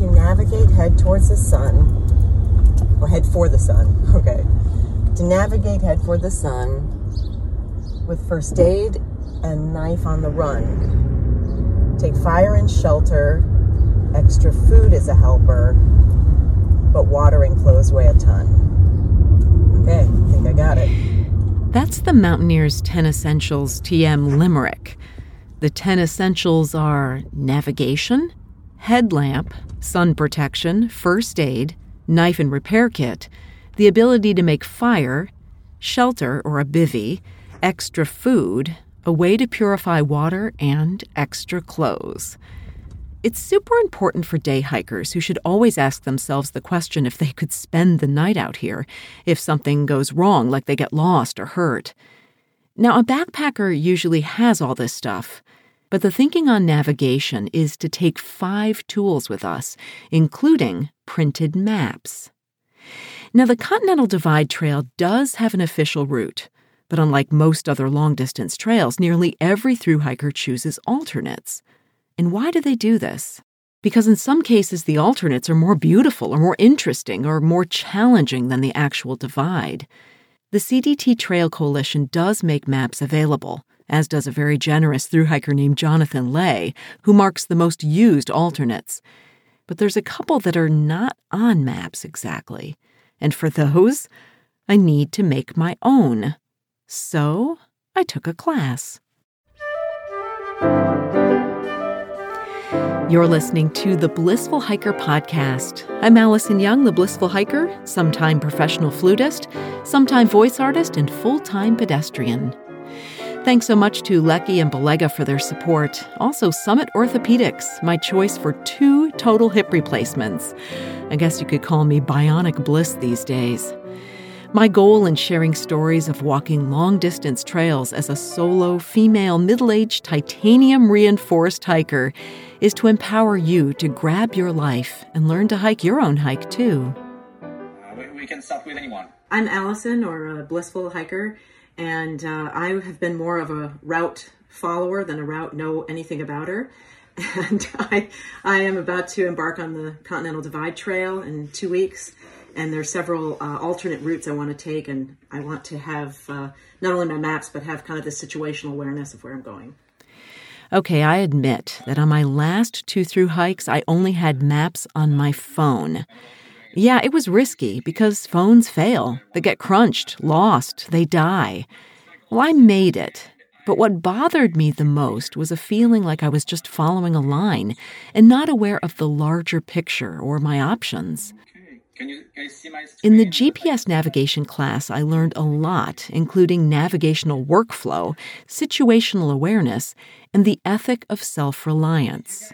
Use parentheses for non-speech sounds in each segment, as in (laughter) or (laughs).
to navigate, head towards the sun, or head for the sun, (laughs) okay. To navigate, head for the sun with first aid and knife on the run. Take fire and shelter, extra food is a helper, but water and clothes weigh a ton. Okay, I think I got it. That's the Mountaineers 10 Essentials TM Limerick. The 10 essentials are navigation, headlamp, sun protection, first aid, knife and repair kit, the ability to make fire, shelter or a bivy, extra food, a way to purify water, and extra clothes. It's super important for day hikers who should always ask themselves the question if they could spend the night out here if something goes wrong, like they get lost or hurt. Now, a backpacker usually has all this stuff, but the thinking on navigation is to take five tools with us, including printed maps. Now, the Continental Divide Trail does have an official route, but unlike most other long distance trails, nearly every through hiker chooses alternates. And why do they do this? Because in some cases, the alternates are more beautiful or more interesting or more challenging than the actual divide. The CDT Trail Coalition does make maps available, as does a very generous through hiker named Jonathan Ley, who marks the most used alternates. But there's a couple that are not on maps exactly. And for those, I need to make my own. So I took a class. You're listening to the Blissful Hiker podcast. I'm Alison Young, the Blissful Hiker, sometime professional flutist, sometime voice artist, and full time pedestrian. Thanks so much to Lecky and Belega for their support. Also, Summit Orthopedics, my choice for two total hip replacements. I guess you could call me bionic bliss these days. My goal in sharing stories of walking long distance trails as a solo, female, middle aged, titanium reinforced hiker is to empower you to grab your life and learn to hike your own hike too. Uh, we, we, can start with anyone. I'm Alison, or a blissful hiker, and uh, I have been more of a route follower than a route know anything about her. (laughs) And I, I am about to embark on the Continental Divide Trail in two weeks and there are several uh, alternate routes I want to take, and I want to have uh, not only my maps, but have kind of the situational awareness of where I'm going. Okay, I admit that on my last two through hikes, I only had maps on my phone. Yeah, it was risky because phones fail. They get crunched, lost, they die. Well, I made it. But what bothered me the most was a feeling like I was just following a line and not aware of the larger picture or my options. Can you, can you In the GPS navigation class, I learned a lot, including navigational workflow, situational awareness, and the ethic of self reliance.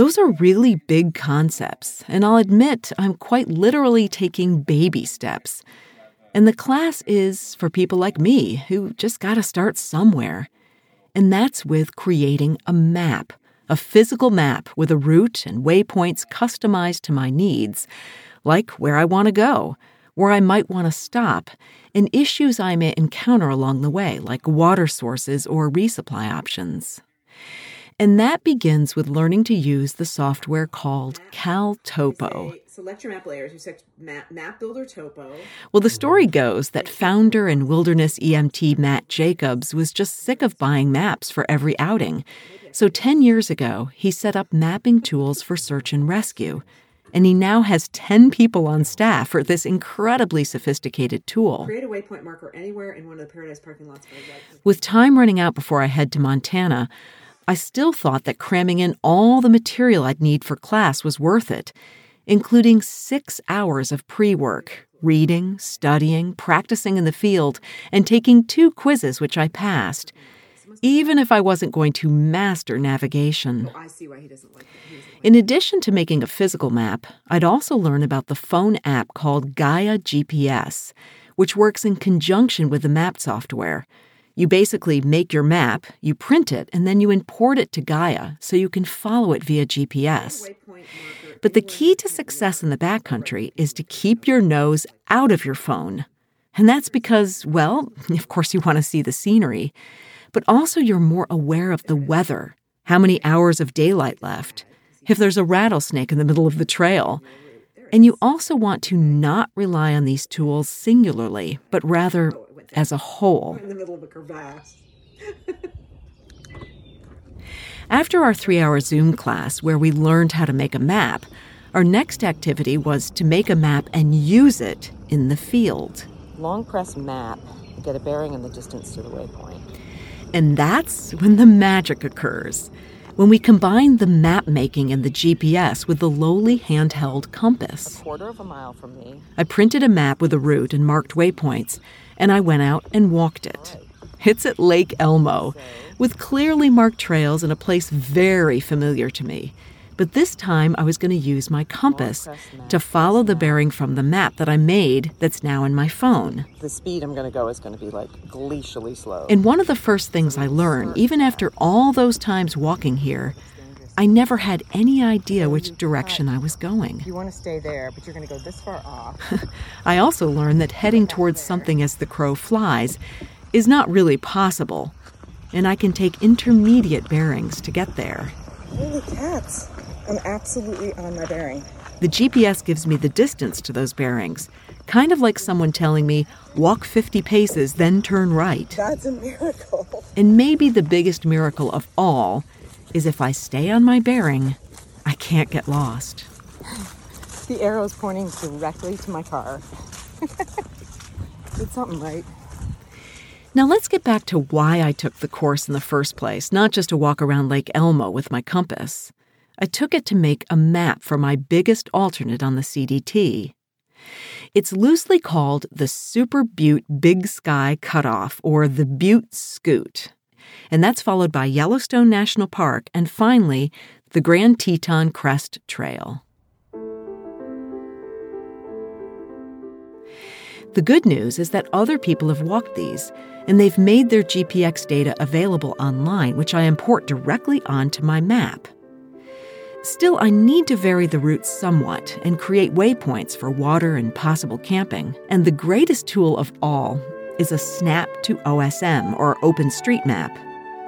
Those are really big concepts, and I'll admit I'm quite literally taking baby steps. And the class is for people like me who just got to start somewhere. And that's with creating a map, a physical map with a route and waypoints customized to my needs like where I want to go, where I might want to stop, and issues I may encounter along the way, like water sources or resupply options. And that begins with learning to use the software called CalTopo. Select your map layers. You select map, map Builder Topo. Well, the story goes that founder and wilderness EMT Matt Jacobs was just sick of buying maps for every outing. So 10 years ago, he set up mapping tools for search and rescue and he now has 10 people on staff for this incredibly sophisticated tool. Create a waypoint marker anywhere in one of the Paradise parking lots. With time running out before I head to Montana, I still thought that cramming in all the material I'd need for class was worth it, including six hours of pre work, reading, studying, practicing in the field, and taking two quizzes, which I passed even if I wasn't going to master navigation. Oh, I see why he doesn't like In addition to making a physical map, I'd also learn about the phone app called Gaia GPS, which works in conjunction with the map software. You basically make your map, you print it, and then you import it to Gaia so you can follow it via GPS. But the key to success in the backcountry is to keep your nose out of your phone. And that's because, well, (laughs) of course, you want to see the scenery but also you're more aware of the weather, how many hours of daylight left. if there's a rattlesnake in the middle of the trail. And you also want to not rely on these tools singularly, but rather as a whole. In the middle of a crevasse. (laughs) After our three hour Zoom class, where we learned how to make a map, our next activity was to make a map and use it in the field. Long press map. Get a bearing in the distance to the waypoint. And that's when the magic occurs. When we combine the map making and the GPS with the lowly handheld compass. A Quarter of a mile from me. I printed a map with a route and marked waypoints, and I went out and walked it. It's at Lake Elmo, with clearly marked trails and a place very familiar to me. But this time I was going to use my compass to follow the bearing from the map that I made that's now in my phone. The speed I'm going to go is going to be like glacially slow. And one of the first things I learned, even after all those times walking here, I never had any idea which direction I was going. You want to stay there, but you're going to go this far off. (laughs) I also learned that heading towards something as the crow flies is not really possible, and I can take intermediate bearings to get there. Holy cats. I'm absolutely on my bearing. The GPS gives me the distance to those bearings, kind of like someone telling me, walk 50 paces, then turn right. That's a miracle. And maybe the biggest miracle of all is if I stay on my bearing, I can't get lost. The arrow's pointing directly to my car. Did something right. Now let's get back to why I took the course in the first place, not just to walk around Lake Elmo with my compass. I took it to make a map for my biggest alternate on the CDT. It's loosely called the Super Butte Big Sky Cutoff, or the Butte Scoot. And that's followed by Yellowstone National Park and finally the Grand Teton Crest Trail. The good news is that other people have walked these, and they've made their GPX data available online, which I import directly onto my map. Still, I need to vary the routes somewhat and create waypoints for water and possible camping. And the greatest tool of all is a snap to OSM or OpenStreetMap.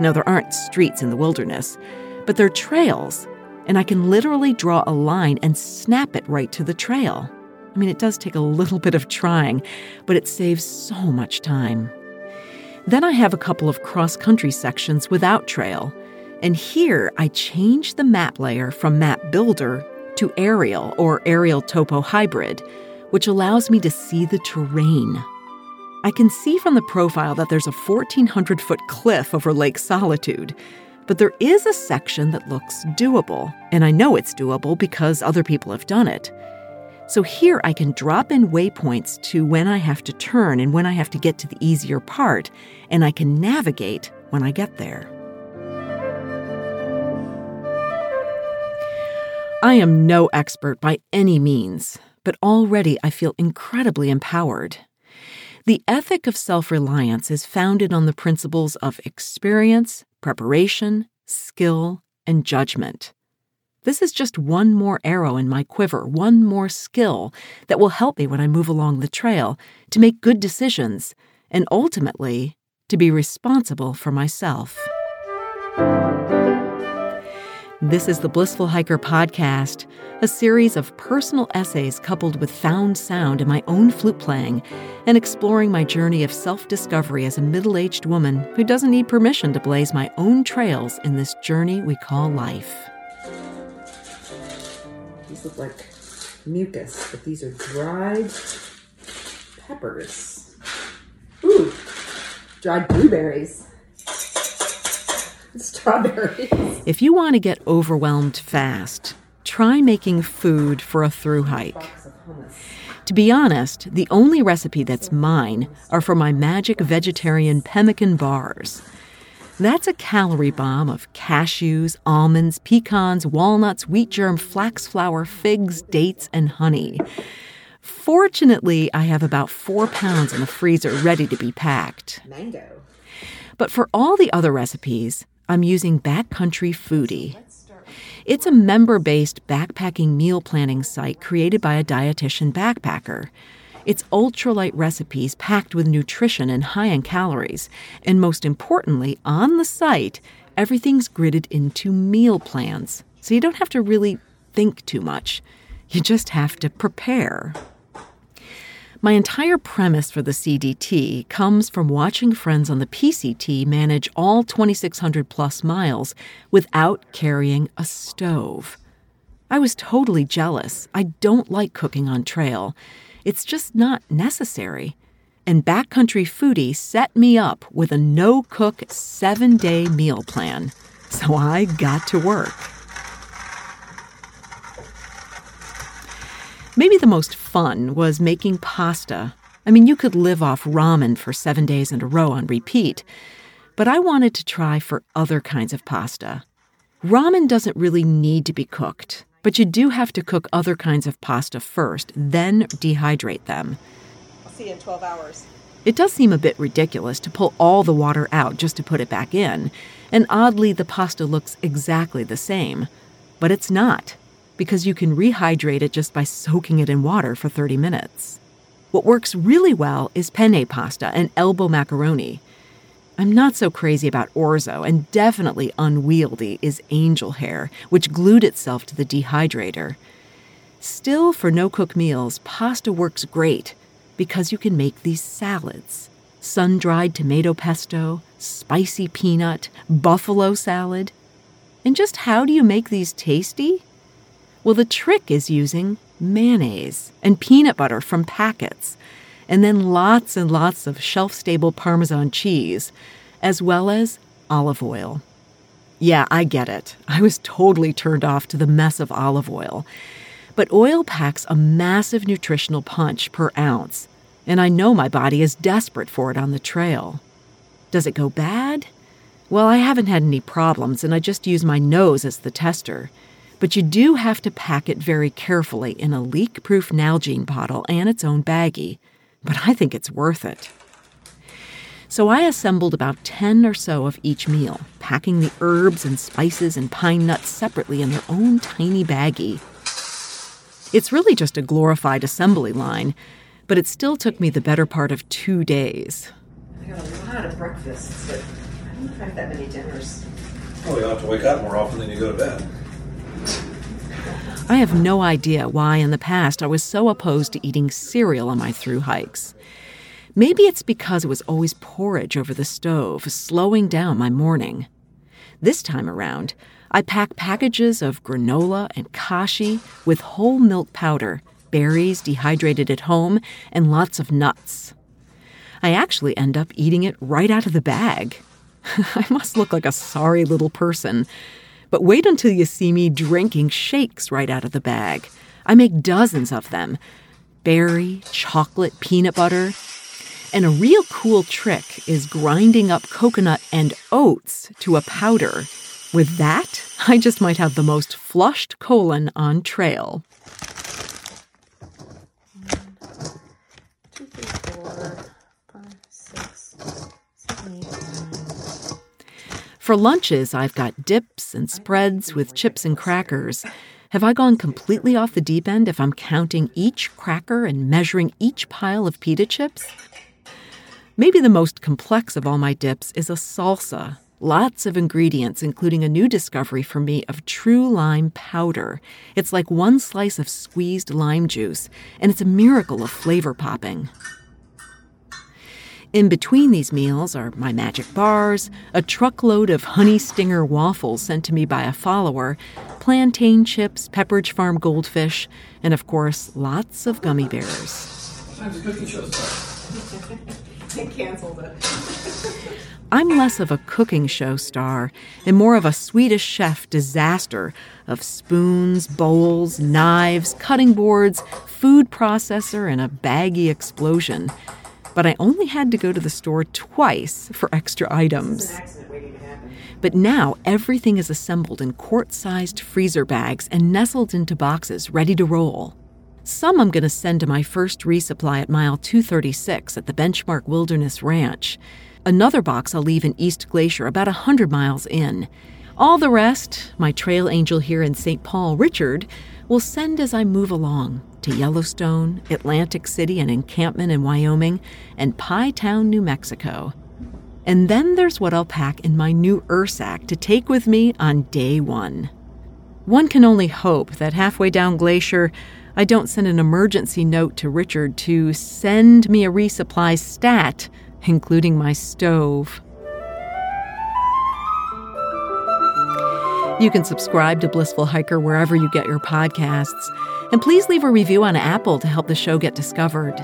No, there aren't streets in the wilderness, but they're trails, and I can literally draw a line and snap it right to the trail. I mean, it does take a little bit of trying, but it saves so much time. Then I have a couple of cross country sections without trail and here I change the map layer from Map Builder to Aerial or Aerial Topo Hybrid, which allows me to see the terrain. I can see from the profile that there's a 1,400 foot cliff over Lake Solitude, but there is a section that looks doable, and I know it's doable because other people have done it. So here I can drop in waypoints to when I have to turn and when I have to get to the easier part, and I can navigate when I get there. I am no expert by any means, but already I feel incredibly empowered. The ethic of self reliance is founded on the principles of experience, preparation, skill, and judgment. This is just one more arrow in my quiver, one more skill that will help me when I move along the trail to make good decisions and ultimately to be responsible for myself. This is the Blissful Hiker Podcast, a series of personal essays coupled with found sound and my own flute playing, and exploring my journey of self discovery as a middle aged woman who doesn't need permission to blaze my own trails in this journey we call life. These look like mucus, but these are dried peppers. Ooh, dried blueberries. (laughs) Strawberries. If you want to get overwhelmed fast, try making food for a through hike. To be honest, the only recipe that's mine are for my magic vegetarian pemmican bars. That's a calorie bomb of cashews, almonds, pecans, walnuts, wheat germ, flax flour, figs, dates, and honey. Fortunately, I have about four pounds in the freezer ready to be packed. Mango. But for all the other recipes, I'm using Backcountry Foodie. It's a member based backpacking meal planning site created by a dietitian backpacker. It's ultralight recipes packed with nutrition and high in calories. And most importantly, on the site, everything's gridded into meal plans, So you don't have to really think too much. You just have to prepare. My entire premise for the CDT comes from watching friends on the PCT manage all 2,600 plus miles without carrying a stove. I was totally jealous. I don't like cooking on trail. It's just not necessary. And Backcountry Foodie set me up with a no cook seven day meal plan. So I got to work. Maybe the most fun was making pasta. I mean, you could live off ramen for seven days in a row on repeat, but I wanted to try for other kinds of pasta. Ramen doesn't really need to be cooked, but you do have to cook other kinds of pasta first, then dehydrate them. I'll see you in 12 hours. It does seem a bit ridiculous to pull all the water out just to put it back in, and oddly, the pasta looks exactly the same. But it's not because you can rehydrate it just by soaking it in water for 30 minutes. What works really well is penne pasta and elbow macaroni. I'm not so crazy about orzo, and definitely unwieldy is angel hair, which glued itself to the dehydrator. Still, for no cook meals, pasta works great because you can make these salads sun dried tomato pesto, spicy peanut, buffalo salad. And just how do you make these tasty? Well, the trick is using mayonnaise and peanut butter from packets, and then lots and lots of shelf stable Parmesan cheese, as well as olive oil. Yeah, I get it. I was totally turned off to the mess of olive oil. But oil packs a massive nutritional punch per ounce, and I know my body is desperate for it on the trail. Does it go bad? Well, I haven't had any problems, and I just use my nose as the tester. But you do have to pack it very carefully in a leak proof Nalgene bottle and its own baggie. But I think it's worth it. So I assembled about 10 or so of each meal, packing the herbs and spices and pine nuts separately in their own tiny baggie. It's really just a glorified assembly line, but it still took me the better part of two days. I got a lot of breakfasts, but I don't have that many dinners. Well, you have to wake up more often than you go to bed. I have no idea why in the past I was so opposed to eating cereal on my through hikes. Maybe it's because it was always porridge over the stove, slowing down my morning. This time around, I pack packages of granola and kashi with whole milk powder, berries dehydrated at home, and lots of nuts. I actually end up eating it right out of the bag. (laughs) I must look like a sorry little person. But wait until you see me drinking shakes right out of the bag. I make dozens of them berry, chocolate, peanut butter. And a real cool trick is grinding up coconut and oats to a powder. With that, I just might have the most flushed colon on trail. For lunches, I've got dips and spreads with chips and crackers. Have I gone completely off the deep end if I'm counting each cracker and measuring each pile of pita chips? Maybe the most complex of all my dips is a salsa. Lots of ingredients, including a new discovery for me of true lime powder. It's like one slice of squeezed lime juice, and it's a miracle of flavor popping. In between these meals are my magic bars, a truckload of honey stinger waffles sent to me by a follower, plantain chips, Pepperidge Farm goldfish, and of course, lots of gummy bears. What time's the cooking show start? They canceled it. I'm less of a cooking show star and more of a Swedish chef disaster of spoons, bowls, knives, cutting boards, food processor, and a baggy explosion. But I only had to go to the store twice for extra items. But now everything is assembled in quart sized freezer bags and nestled into boxes ready to roll. Some I'm going to send to my first resupply at mile 236 at the Benchmark Wilderness Ranch. Another box I'll leave in East Glacier about 100 miles in. All the rest, my trail angel here in St. Paul, Richard, will send as I move along to Yellowstone, Atlantic City, and encampment in Wyoming, and Pie Town, New Mexico. And then there's what I'll pack in my new Ursack to take with me on day one. One can only hope that halfway down Glacier, I don't send an emergency note to Richard to send me a resupply stat, including my stove. You can subscribe to Blissful Hiker wherever you get your podcasts. And please leave a review on Apple to help the show get discovered.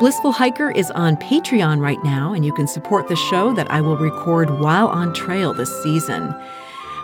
Blissful Hiker is on Patreon right now, and you can support the show that I will record while on trail this season.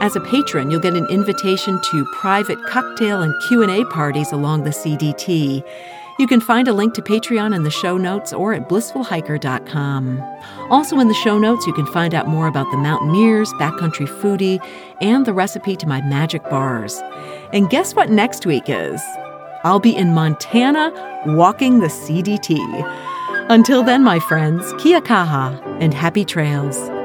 As a patron, you'll get an invitation to private cocktail and Q&A parties along the CDT. You can find a link to Patreon in the show notes or at blissfulhiker.com. Also, in the show notes, you can find out more about the Mountaineers, Backcountry Foodie, and the recipe to my magic bars. And guess what next week is? I'll be in Montana walking the CDT. Until then, my friends, kia kaha and happy trails.